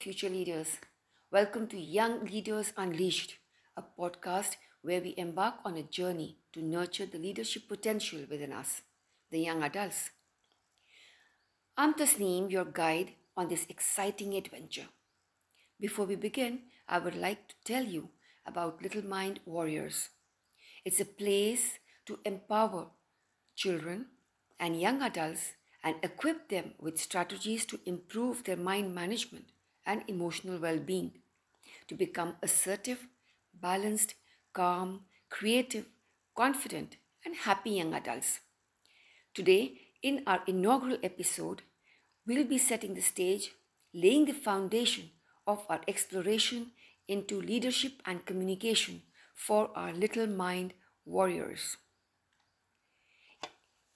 future leaders. Welcome to Young Leaders Unleashed, a podcast where we embark on a journey to nurture the leadership potential within us, the young adults. I'm Tasneem, your guide on this exciting adventure. Before we begin, I would like to tell you about Little Mind Warriors. It's a place to empower children and young adults and equip them with strategies to improve their mind management and emotional well being, to become assertive, balanced, calm, creative, confident, and happy young adults. Today, in our inaugural episode, we'll be setting the stage, laying the foundation of our exploration into leadership and communication for our little mind warriors.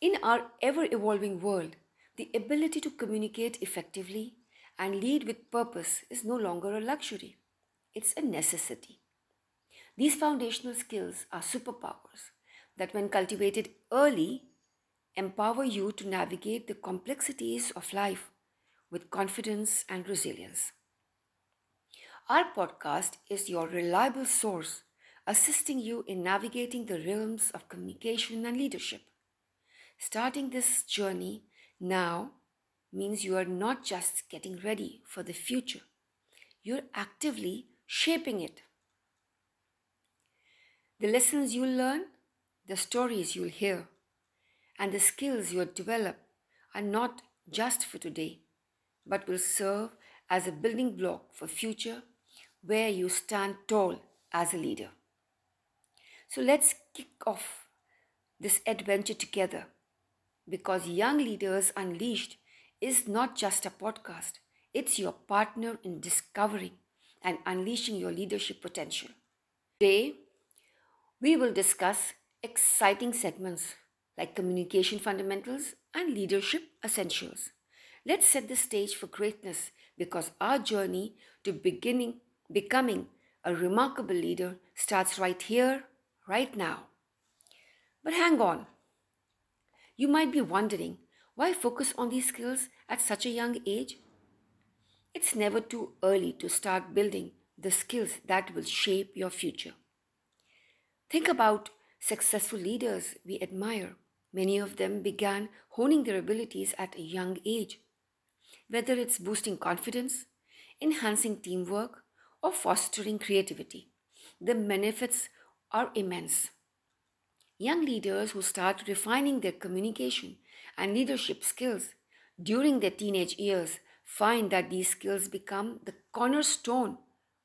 In our ever evolving world, the ability to communicate effectively and lead with purpose is no longer a luxury, it's a necessity. These foundational skills are superpowers that, when cultivated early, empower you to navigate the complexities of life with confidence and resilience. Our podcast is your reliable source, assisting you in navigating the realms of communication and leadership. Starting this journey now means you are not just getting ready for the future, you're actively shaping it. The lessons you'll learn, the stories you'll hear, and the skills you'll develop are not just for today, but will serve as a building block for future where you stand tall as a leader. So let's kick off this adventure together because Young Leaders Unleashed is not just a podcast, it's your partner in discovering and unleashing your leadership potential. Today, we will discuss exciting segments like communication fundamentals and leadership essentials. Let's set the stage for greatness because our journey to beginning becoming a remarkable leader starts right here, right now. But hang on. You might be wondering why focus on these skills at such a young age? It's never too early to start building the skills that will shape your future. Think about successful leaders we admire. Many of them began honing their abilities at a young age. Whether it's boosting confidence, enhancing teamwork, or fostering creativity, the benefits are immense. Young leaders who start refining their communication and leadership skills during their teenage years find that these skills become the cornerstone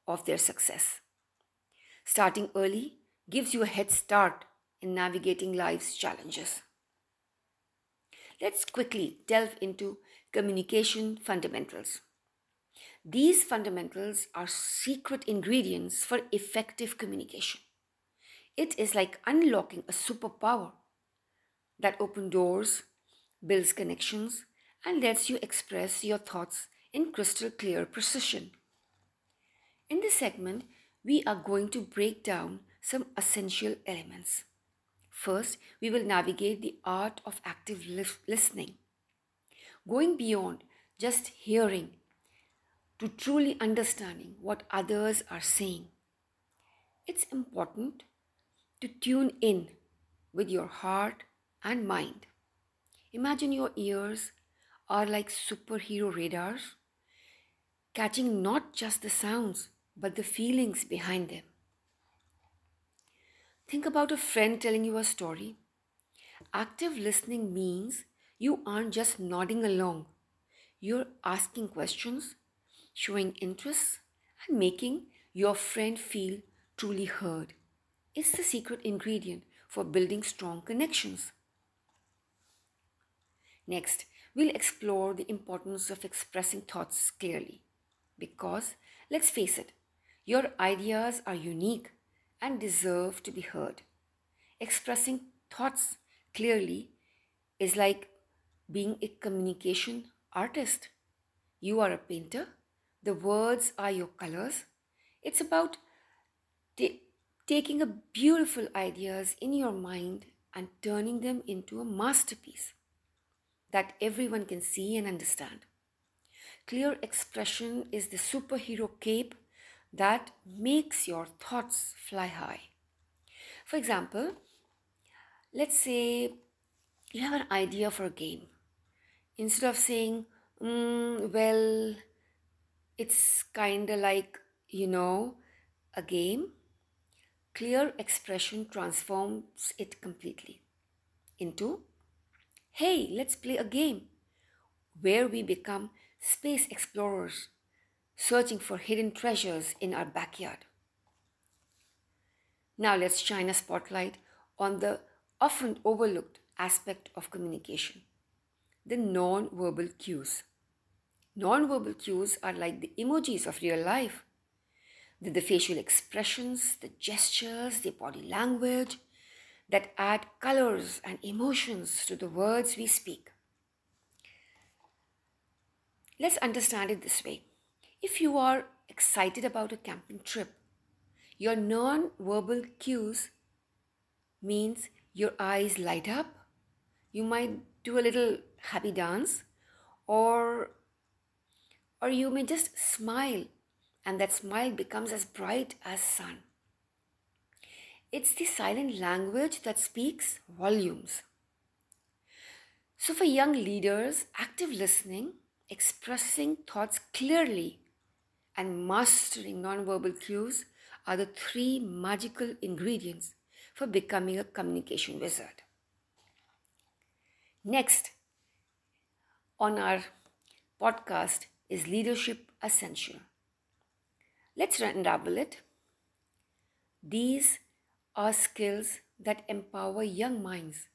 of their success. Starting early gives you a head start in navigating life's challenges. Let's quickly delve into communication fundamentals. These fundamentals are secret ingredients for effective communication. It is like unlocking a superpower that opens doors, builds connections, and lets you express your thoughts in crystal clear precision. In this segment, we are going to break down some essential elements. First, we will navigate the art of active listening, going beyond just hearing to truly understanding what others are saying. It's important to tune in with your heart and mind. Imagine your ears are like superhero radars, catching not just the sounds but the feelings behind them. Think about a friend telling you a story. Active listening means you aren't just nodding along, you're asking questions, showing interest, and making your friend feel truly heard. It's the secret ingredient for building strong connections. Next, we'll explore the importance of expressing thoughts clearly. Because, let's face it, your ideas are unique and deserve to be heard. Expressing thoughts clearly is like being a communication artist. You are a painter, the words are your colors. It's about t- taking a beautiful ideas in your mind and turning them into a masterpiece that everyone can see and understand. clear expression is the superhero cape that makes your thoughts fly high. For example, let's say you have an idea for a game. Instead of saying, mm, well, it's kind of like, you know, a game, clear expression transforms it completely into, hey, let's play a game where we become space explorers searching for hidden treasures in our backyard. Now let's shine a spotlight on the often overlooked aspect of communication the non verbal cues. Non verbal cues are like the emojis of real life. They're the facial expressions, the gestures, the body language that add colors and emotions to the words we speak. Let's understand it this way. If you are excited about a camping trip, your non verbal cues means your eyes light up, you might do a little happy dance, or or you may just smile and that smile becomes as bright as sun. It's the silent language that speaks volumes. So, for young leaders, active listening, expressing thoughts clearly, and mastering nonverbal cues are the three magical ingredients for becoming a communication wizard. Next on our podcast is Leadership Essential. Let's unravel it. These are skills that empower young minds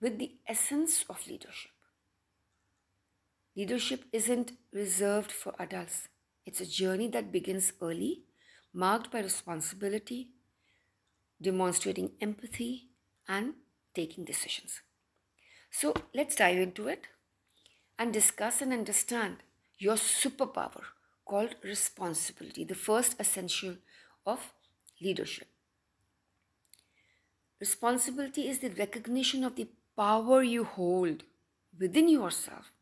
with the essence of leadership. Leadership isn't reserved for adults. It's a journey that begins early, marked by responsibility, demonstrating empathy, and taking decisions. So let's dive into it and discuss and understand your superpower called responsibility, the first essential of leadership. Responsibility is the recognition of the power you hold within yourself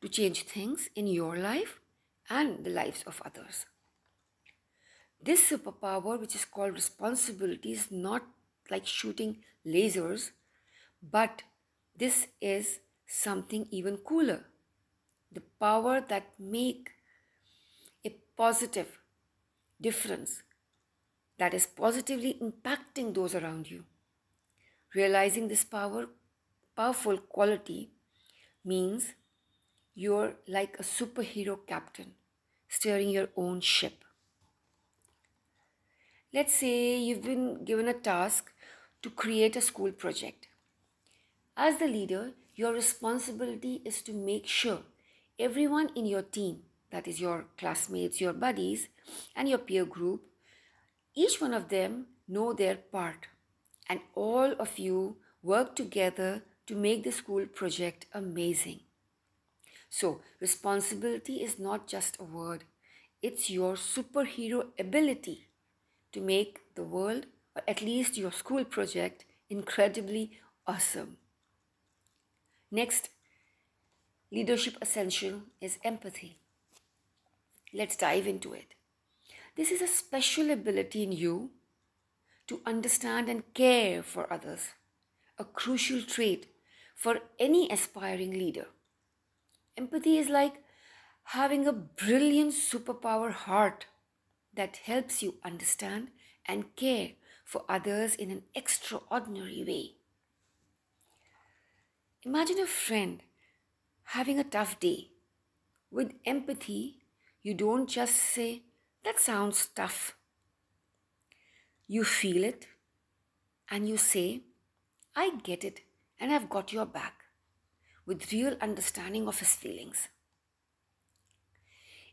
to change things in your life and the lives of others. This superpower, which is called responsibility, is not like shooting lasers, but this is something even cooler. The power that make a positive difference that is positively impacting those around you. Realizing this power powerful quality means you're like a superhero captain steering your own ship. Let's say you've been given a task to create a school project. As the leader, your responsibility is to make sure everyone in your team, that is your classmates, your buddies, and your peer group, each one of them know their part, and all of you work together to make the school project amazing. So, responsibility is not just a word, it's your superhero ability to make the world, or at least your school project, incredibly awesome. Next, leadership essential is empathy. Let's dive into it. This is a special ability in you to understand and care for others, a crucial trait for any aspiring leader. Empathy is like having a brilliant superpower heart that helps you understand and care for others in an extraordinary way. Imagine a friend having a tough day. With empathy, you don't just say, That sounds tough. You feel it and you say, I get it and I've got your back with real understanding of his feelings.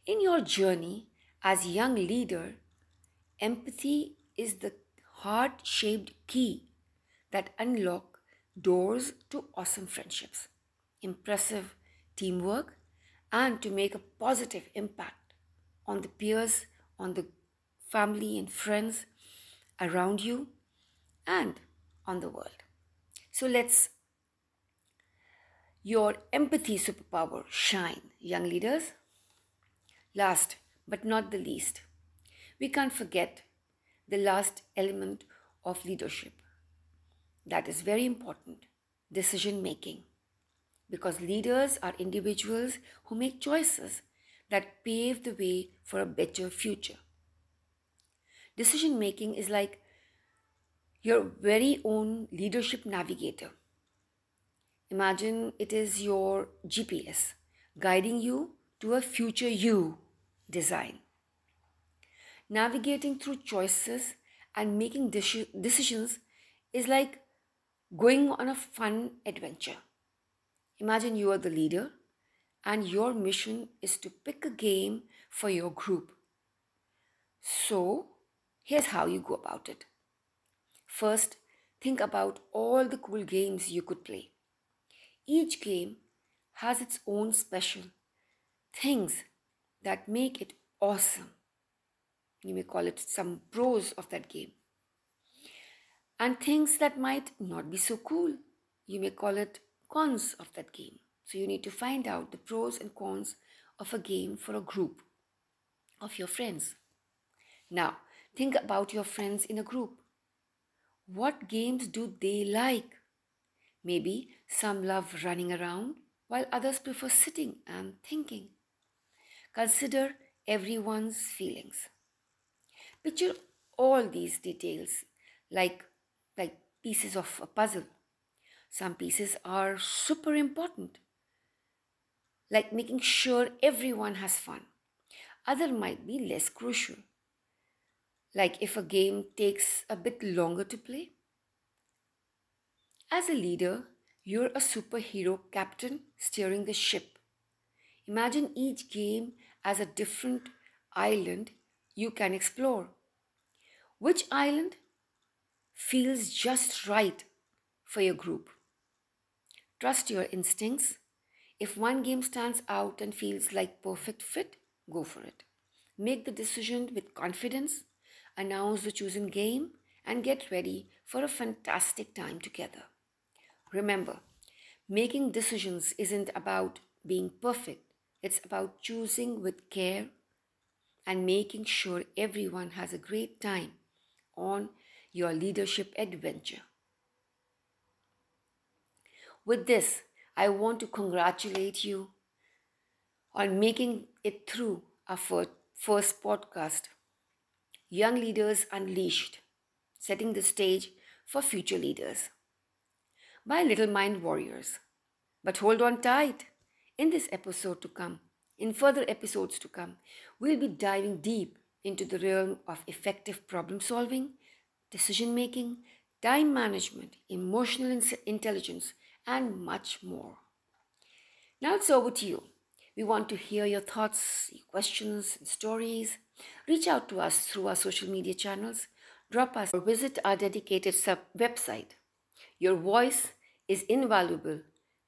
In your journey as young leader, empathy is the heart-shaped key that unlock doors to awesome friendships, impressive teamwork, and to make a positive impact on the peers, on the family and friends around you, and on the world. So let's your empathy superpower shine, young leaders. Last but not the least, we can't forget the last element of leadership. That is very important decision making. Because leaders are individuals who make choices that pave the way for a better future. Decision making is like your very own leadership navigator. Imagine it is your GPS guiding you to a future you design. Navigating through choices and making decisions is like going on a fun adventure. Imagine you are the leader and your mission is to pick a game for your group. So, here's how you go about it. First, think about all the cool games you could play. Each game has its own special things that make it awesome. You may call it some pros of that game. And things that might not be so cool. You may call it cons of that game. So you need to find out the pros and cons of a game for a group of your friends. Now, think about your friends in a group. What games do they like? Maybe some love running around, while others prefer sitting and thinking. Consider everyone's feelings. Picture all these details like, like pieces of a puzzle. Some pieces are super important, like making sure everyone has fun. Other might be less crucial, like if a game takes a bit longer to play. As a leader, you're a superhero captain steering the ship. Imagine each game as a different island you can explore. Which island feels just right for your group? Trust your instincts. If one game stands out and feels like perfect fit, go for it. Make the decision with confidence, announce the chosen game, and get ready for a fantastic time together. Remember, making decisions isn't about being perfect, it's about choosing with care and making sure everyone has a great time on your leadership adventure. With this, I want to congratulate you on making it through our first podcast, Young Leaders Unleashed, setting the stage for future leaders by Little Mind Warriors. But hold on tight. In this episode to come, in further episodes to come, we'll be diving deep into the realm of effective problem solving, decision making, time management, emotional intelligence, and much more. Now it's over to you. We want to hear your thoughts, your questions, and stories. Reach out to us through our social media channels. Drop us or visit our dedicated sub website. Your voice is invaluable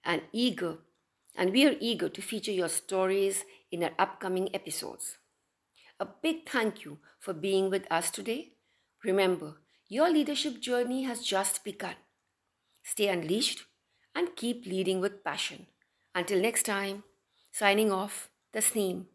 and eager and we are eager to feature your stories in our upcoming episodes. A big thank you for being with us today. Remember, your leadership journey has just begun. Stay unleashed and keep leading with passion. Until next time, signing off, Tasneem.